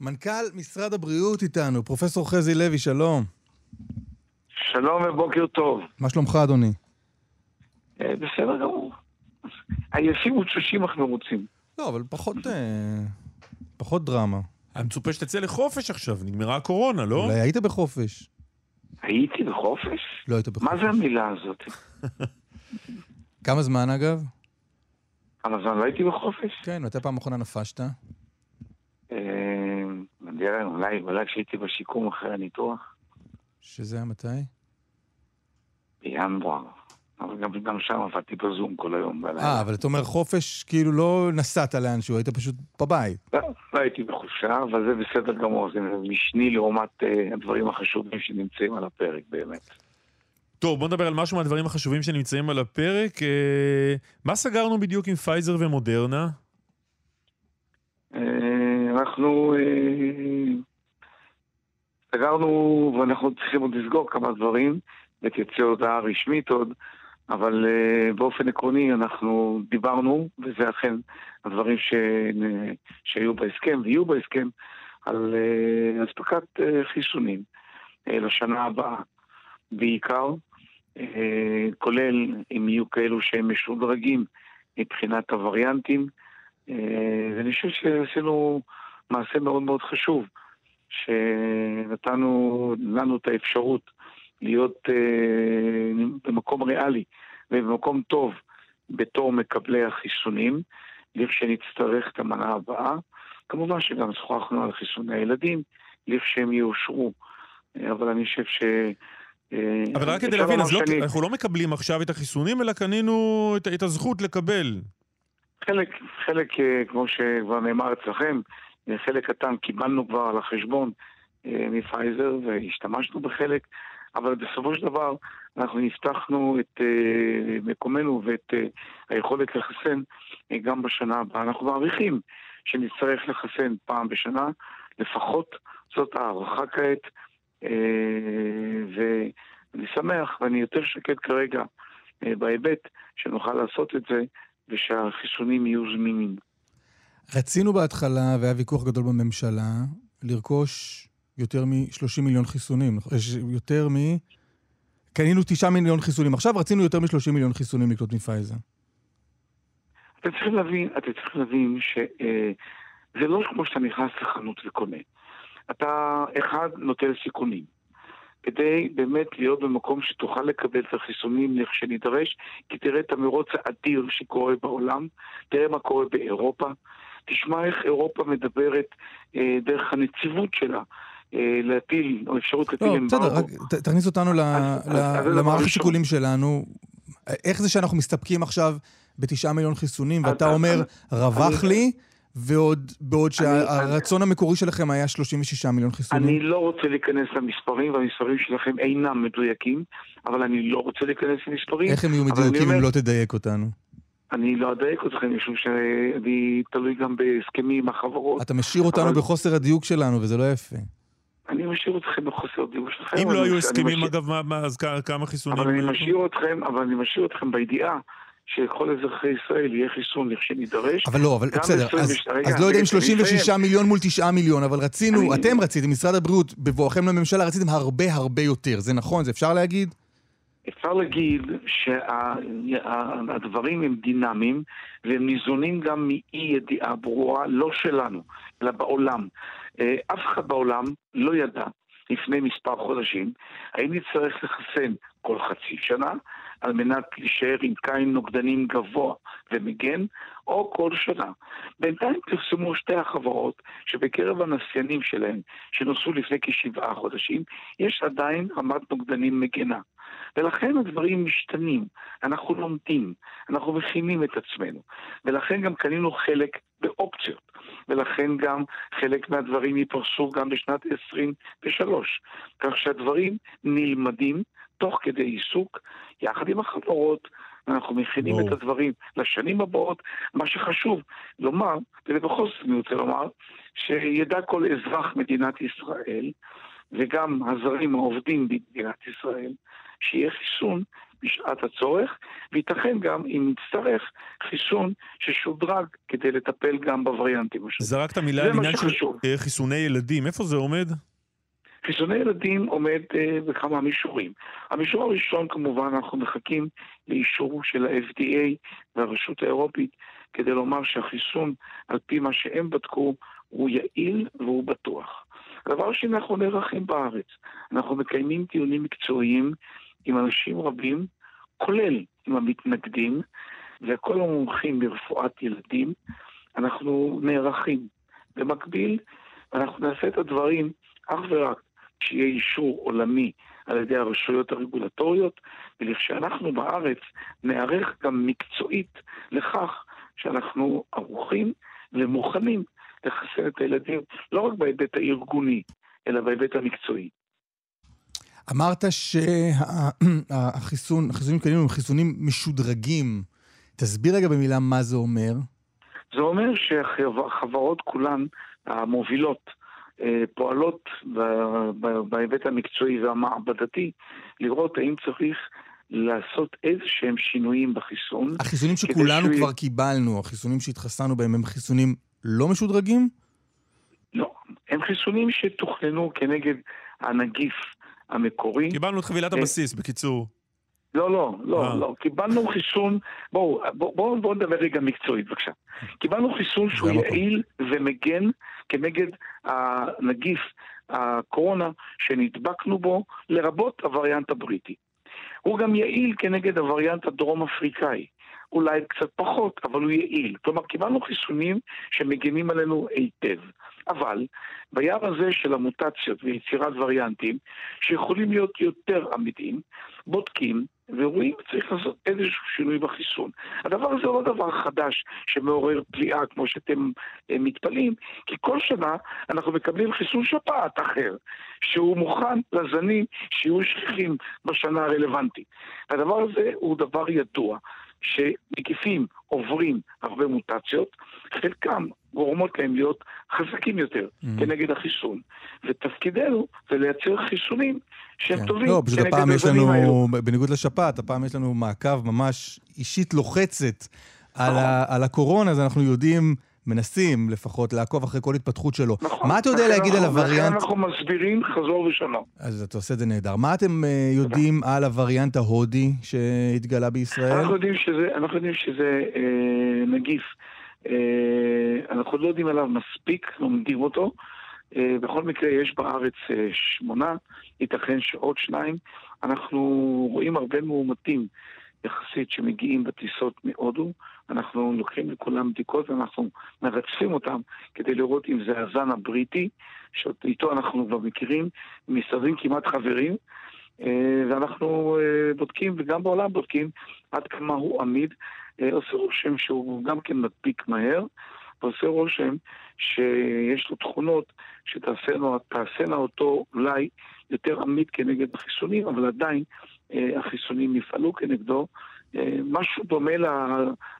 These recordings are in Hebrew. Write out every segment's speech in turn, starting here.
מנכ"ל משרד הבריאות איתנו, פרופסור חזי לוי, שלום. שלום ובוקר טוב. מה שלומך, אדוני? אה, בסדר גמור. עייפים ותשושים אך מרוצים. לא, אבל פחות, אה, פחות דרמה. אני מצופה שתצא לחופש עכשיו, נגמרה הקורונה, לא? אולי היית בחופש. הייתי בחופש? לא היית בחופש. מה זה המילה הזאת? כמה זמן, אגב? כמה זמן לא הייתי בחופש? כן, מתי פעם אחרונה נפשת? אה, נראה, אולי, אולי כשהייתי בשיקום אחרי הניתוח, שזה היה מתי? בינואר. אבל גם, גם שם עבדתי בזום כל היום אה, בלילה. אבל אתה אומר חופש, כאילו לא נסעת לאנשהו, היית פשוט בבית. לא, לא הייתי בחופשה, אבל זה בסדר גמור, זה משני לעומת אה, הדברים החשובים שנמצאים על הפרק באמת. טוב, בוא נדבר על משהו מהדברים החשובים שנמצאים על הפרק. אה, מה סגרנו בדיוק עם פייזר ומודרנה? אנחנו אה, סגרנו, ואנחנו צריכים עוד לסגור כמה דברים, ותצא הודעה רשמית עוד, אבל אה, באופן עקרוני אנחנו דיברנו, וזה אכן הדברים. שהיו בהסכם ויהיו בהסכם, על אה, אספקת חיסונים לשנה הבאה, בעיקר, כולל אם יהיו כאלו שהם משודרגים מבחינת הווריאנטים. ואני חושב שעשינו מעשה מאוד מאוד חשוב, שנתנו לנו את האפשרות להיות אה, במקום ריאלי ובמקום טוב בתור מקבלי החיסונים, לכשנצטרך את המנה הבאה. כמובן שגם שוחחנו על חיסוני הילדים, לכשהם יאושרו. אבל אני חושב ש... אה, אבל רק כדי להבין, אז לא, שאני- אנחנו לא מקבלים עכשיו את החיסונים, אלא קנינו את, את הזכות לקבל. חלק, חלק, אה, כמו שכבר נאמר אצלכם, חלק קטן קיבלנו כבר על החשבון אה, מפייזר והשתמשנו בחלק, אבל בסופו של דבר אנחנו הבטחנו את אה, מקומנו ואת אה, היכולת לחסן גם בשנה הבאה. אנחנו מעריכים שנצטרך לחסן פעם בשנה, לפחות זאת הערכה כעת, ואני שמח ואני יותר שקט כרגע בהיבט שנוכל לעשות את זה ושהחיסונים יהיו זמינים. רצינו בהתחלה, והיה ויכוח גדול בממשלה, לרכוש יותר מ-30 מיליון חיסונים. יותר מ... קנינו 9 מיליון חיסונים. עכשיו רצינו יותר מ-30 מיליון חיסונים לקנות מפייזר. אתם צריכים להבין, אתם צריכים להבין שזה לא כמו שאתה נכנס לחנות וקונה. אתה, אחד, נוטל סיכונים. כדי באמת להיות במקום שתוכל לקבל את החיסונים לכשנידרש, כי תראה את המרוץ האדיר שקורה בעולם, תראה מה קורה באירופה, תשמע איך אירופה מדברת אה, דרך הנציבות שלה. אה, להטיל, או אפשרות להטיל לא, אמברגו. בסדר, רק תכניס אותנו ל- אז- ל- אז זה דבר למערך ראשון. השיקולים שלנו. איך זה שאנחנו מסתפקים עכשיו בתשעה מיליון חיסונים, ואתה אומר, אני- רווח אני- לי, ועוד בעוד אני- שהרצון המקורי שלכם היה 36 מיליון אני חיסונים? לא רוצה להיכנס למספרים, והמספרים שלכם אינם מדויקים, אבל אני לא רוצה להיכנס למספרים. איך הם יהיו אני מדויקים אם לא תדייק אותנו? אני לא אדייק אתכם, משום שאני תלוי גם בהסכמים עם החברות. אתה משאיר אותנו אבל- בחוסר הדיוק שלנו, וזה לא יפה. אני משאיר אתכם בחוסר דיוק שלכם. אם לא היו הסכמים, משאיר- אגב, מה, מה, אז כמה חיסונים... אבל אני? משאיר אתכם, אבל אני משאיר אתכם בידיעה שלכל אזרחי ישראל יהיה חיסון לכשנידרש. אבל לא, אבל בסדר, אז, 22 רגע, אז לא יודע אם רגע, תן לי 36 לסיים. מיליון מול 9 מיליון, אבל רצינו, אני- אתם רציתם, משרד הבריאות, בבואכם לממשלה, רציתם הרבה הרבה יותר. זה נכון? זה אפשר להגיד? אפשר להגיד שהדברים הם דינמיים והם ניזונים גם מאי ידיעה ברורה, לא שלנו, אלא בעולם. אה, אף אחד בעולם לא ידע לפני מספר חודשים האם נצטרך לחסן כל חצי שנה על מנת להישאר עם קין נוגדנים גבוה ומגן, או כל שנה. בינתיים פרסמו שתי החברות שבקרב הנסיינים שלהם, שנוסעו לפני כשבעה חודשים, יש עדיין רמת נוגדנים מגנה. ולכן הדברים משתנים, אנחנו לומדים, אנחנו מכינים את עצמנו, ולכן גם קנינו חלק באופציות, ולכן גם חלק מהדברים ייפרסו גם בשנת 23, כך שהדברים נלמדים תוך כדי עיסוק, יחד עם החברות, אנחנו מכינים. את הדברים לשנים הבאות. מה שחשוב לומר, ובכל זאת אני רוצה לומר, שידע כל אזרח מדינת ישראל, וגם הזרים העובדים במדינת ישראל, שיהיה חיסון בשעת הצורך, וייתכן גם, אם נצטרך, חיסון ששודרג כדי לטפל גם בווריאנטים השונים. זרקת מילה על עניין של חיסוני ילדים, איפה זה עומד? חיסוני ילדים עומד אה, בכמה מישורים. המישור הראשון כמובן אנחנו מחכים לאישור של ה-FDA והרשות האירופית כדי לומר שהחיסון על פי מה שהם בדקו הוא יעיל והוא בטוח. הדבר השני, אנחנו נערכים בארץ. אנחנו מקיימים דיונים מקצועיים עם אנשים רבים, כולל עם המתנגדים וכל המומחים ברפואת ילדים. אנחנו נערכים. במקביל, אנחנו נעשה את הדברים אך ורק כשיהיה אישור עולמי על ידי הרשויות הרגולטוריות, ולכשאנחנו בארץ נערך גם מקצועית לכך שאנחנו ערוכים ומוכנים לחסן את הילדים, לא רק בהיבט הארגוני, אלא בהיבט המקצועי. אמרת שהחיסון, החיסונים הם חיסונים משודרגים. תסביר רגע במילה מה זה אומר. זה אומר שהחברות כולן המובילות פועלות בהיבט המקצועי והמעבדתי לראות האם צריך לעשות איזה שהם שינויים בחיסון. החיסונים שכולנו כבר קיבלנו, החיסונים שהתחסנו בהם, הם חיסונים לא משודרגים? לא, הם חיסונים שתוכננו כנגד הנגיף המקורי. קיבלנו את חבילת אה, הבסיס, בקיצור. לא, לא, לא, אה. לא. קיבלנו חיסון, בואו, בואו בוא נדבר רגע מקצועית בבקשה. קיבלנו חיסון שהוא יעיל ומגן כנגד הנגיף הקורונה שנדבקנו בו, לרבות הווריאנט הבריטי. הוא גם יעיל כנגד הווריאנט הדרום אפריקאי. אולי קצת פחות, אבל הוא יעיל. כלומר, קיבלנו חיסונים שמגינים עלינו היטב. אבל בים הזה של המוטציות ויצירת וריאנטים, שיכולים להיות יותר עמידים, בודקים ורואים שצריך לעשות איזשהו שינוי בחיסון. הדבר הזה הוא לא דבר חדש שמעורר פליאה כמו שאתם אה, מתפלאים, כי כל שנה אנחנו מקבלים חיסון שפעת אחר, שהוא מוכן לזנים שיהיו שכיחים בשנה הרלוונטית. הדבר הזה הוא דבר ידוע. שנגיפים עוברים הרבה מוטציות, חלקם גורמות להם להיות חזקים יותר mm. כנגד החיסון. ותפקידנו זה לייצר חיסונים שהם כן. טובים לא, פשוט הפעם יש לנו, האלו. בניגוד לשפעת, הפעם יש לנו מעקב ממש אישית לוחצת על, נכון. ה, על הקורונה, אז אנחנו יודעים... מנסים לפחות לעקוב אחרי כל התפתחות שלו. נכון. מה אתה יודע להגיד אנחנו, על הווריאנט... אנחנו מסבירים חזור ושלום. אז אתה עושה את זה נהדר. מה אתם uh, יודעים על הווריאנט ההודי שהתגלה בישראל? אנחנו יודעים שזה, אנחנו יודעים שזה אה, נגיף. אה, אנחנו לא יודעים עליו מספיק, לומדים אותו. אה, בכל מקרה, יש בארץ אה, שמונה, ייתכן שעוד שניים. אנחנו רואים הרבה מאומתים יחסית שמגיעים בטיסות מהודו. אנחנו לוקחים לכולם בדיקות ואנחנו מרצפים אותם כדי לראות אם זה הזן הבריטי, שאיתו אנחנו כבר מכירים, משרדים כמעט חברים, אה, ואנחנו אה, בודקים, וגם בעולם בודקים, עד כמה הוא עמיד. אה, עושה רושם שהוא גם כן מדביק מהר, ועושה רושם שיש לו תכונות שתעשינה אותו אולי יותר עמיד כנגד החיסונים, אבל עדיין החיסונים יפעלו כנגדו. משהו דומה, לה,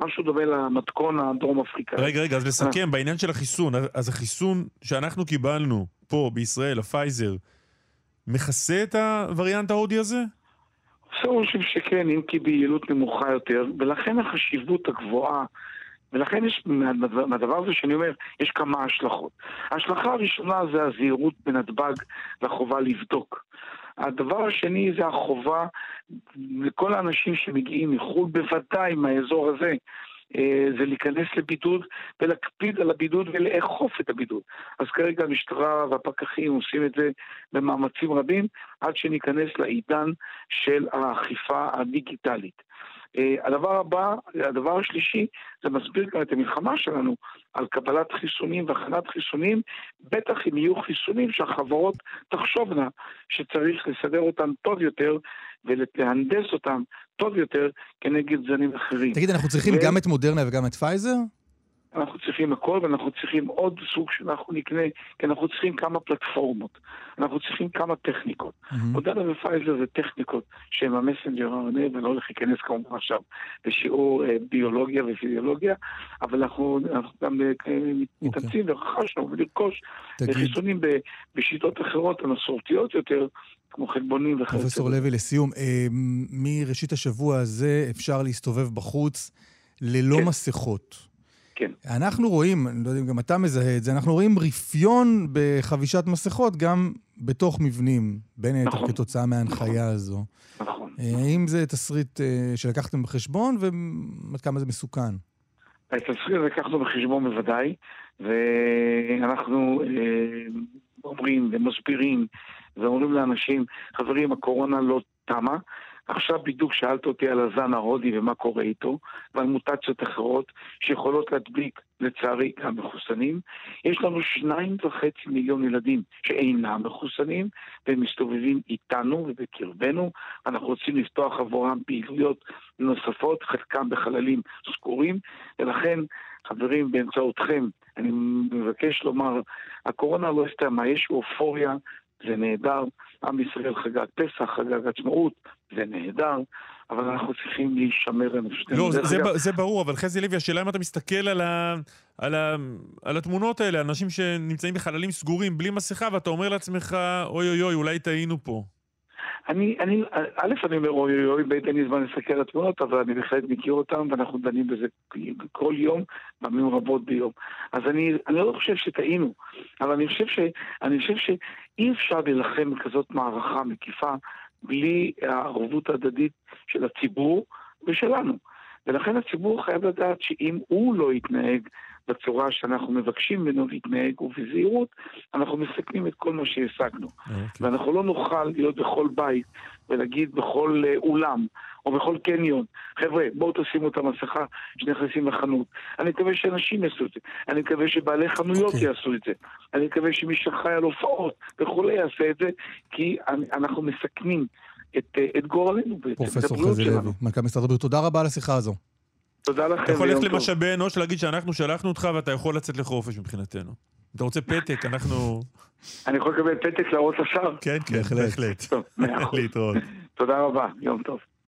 משהו דומה למתכון הדרום אפריקאי. רגע, רגע, אז לסכם, בעניין של החיסון, אז החיסון שאנחנו קיבלנו פה בישראל, הפייזר, מכסה את הווריאנט ההודי הזה? עושה רושם שכן, אם כי ביעילות נמוכה יותר, ולכן החשיבות הגבוהה ולכן יש, מהדבר הזה שאני אומר, יש כמה השלכות. ההשלכה הראשונה זה הזהירות בנתב"ג והחובה לבדוק. הדבר השני זה החובה לכל האנשים שמגיעים מחו"ל, בוודאי מהאזור הזה, אה, זה להיכנס לבידוד ולהקפיד על הבידוד ולאכוף את הבידוד. אז כרגע המשטרה והפקחים עושים את זה במאמצים רבים עד שניכנס לעידן של האכיפה הדיגיטלית. אה, הדבר הבא, הדבר השלישי, זה מסביר גם את המלחמה שלנו על קבלת חיסונים והכנת חיסונים, בטח אם יהיו חיסונים שהחברות תחשובנה שצריך לסדר אותם טוב יותר ולהנדס אותם טוב יותר כנגד זנים אחרים. תגיד, אנחנו צריכים ו... גם את מודרנה וגם את פייזר? אנחנו צריכים הכל ואנחנו צריכים עוד סוג שאנחנו נקנה, כי אנחנו צריכים כמה פלטפורמות, אנחנו צריכים כמה טכניקות. Mm-hmm. מודרנה ופייזר זה טכניקות שהן המסנג'ר RNA, ואני לא הולך להיכנס כמובן עכשיו לשיעור אה, ביולוגיה ופיזיולוגיה, אבל אנחנו, אנחנו גם אה, אוקיי. מתאמצים okay. ורכשנו ולרכוש חיסונים בשיטות אחרות, המסורתיות יותר, כמו חלבונים וכיוצא. פרופסור לוי, לסיום, אה, מראשית השבוע הזה אפשר להסתובב בחוץ ללא כן. מסכות. כן. אנחנו רואים, אני לא יודע אם גם אתה מזהה את זה, אנחנו רואים רפיון בחבישת מסכות גם בתוך מבנים, בין היתר נכון. כתוצאה מההנחיה הזו. נכון. אה, האם זה תסריט אה, שלקחתם בחשבון, ועד כמה זה מסוכן? את התסריט הזה לקחנו בחשבון בוודאי, ואנחנו אה, אומרים ומסבירים ואומרים לאנשים, חברים, הקורונה לא תמה. עכשיו בדיוק שאלת אותי על הזן ההודי ומה קורה איתו, ועל מוטציות אחרות שיכולות להדביק, לצערי, גם מחוסנים. יש לנו שניים וחצי מיליון ילדים שאינם מחוסנים, והם מסתובבים איתנו ובקרבנו. אנחנו רוצים לפתוח עבורם פעילויות נוספות, חלקם בחללים סגורים, ולכן, חברים, באמצעותכם, אני מבקש לומר, הקורונה לא הסתיימה, יש אופוריה, זה נהדר, עם ישראל חגג פסח, חגג עצמאות, זה נהדר, אבל אנחנו צריכים להישמר לנפשנו. לא, זה, ב- זה ברור, אבל חזי לוי, השאלה אם אתה מסתכל על, ה, על, ה, על התמונות האלה, אנשים שנמצאים בחללים סגורים, בלי מסכה, ואתה אומר לעצמך, אוי אוי אוי, אולי טעינו פה. אני, אני, א', אני אומר אוי אוי אוי, ב', אין לי זמן להסתכל על התמונות, אבל אני בהחלט מכיר אותם, ואנחנו דנים בזה כל יום, פעמים רבות ביום. אז אני, אני לא חושב שטעינו, אבל אני חושב, ש, אני חושב שאי אפשר להילחם בכזאת מערכה מקיפה בלי הערבות ההדדית של הציבור ושלנו. ולכן הציבור חייב לדעת שאם הוא לא יתנהג בצורה שאנחנו מבקשים ממנו להתנהג ובזהירות, אנחנו מסכנים את כל מה שהשגנו. אוקיי. ואנחנו לא נוכל להיות בכל בית ולהגיד בכל אה, אולם או בכל קניון, חבר'ה, בואו תשימו את המסכה כשנכנסים לחנות. אני מקווה שאנשים יעשו את זה, אני מקווה שבעלי חנויות אוקיי. יעשו את זה, אני מקווה שמי שאחראי על הופעות וכולי יעשה את זה, כי אנחנו מסכנים את, אה, את גורלנו בעצם, את פרופסור הבריאות חזי שלנו. לוי, מנכ"ל משרד הבריאות, תודה רבה על השיחה הזו. תודה לכם. אתה יכול ללכת. למשאבי אנוש, להגיד שאנחנו שלחנו אותך ואתה יכול לצאת לחופש מבחינתנו. אתה רוצה פתק, אנחנו... אני יכול לקבל פתק להראות לשר? כן, כן, בהחלט. בהחלט. טוב, מאה אחוז. להתראות. תודה רבה, יום טוב.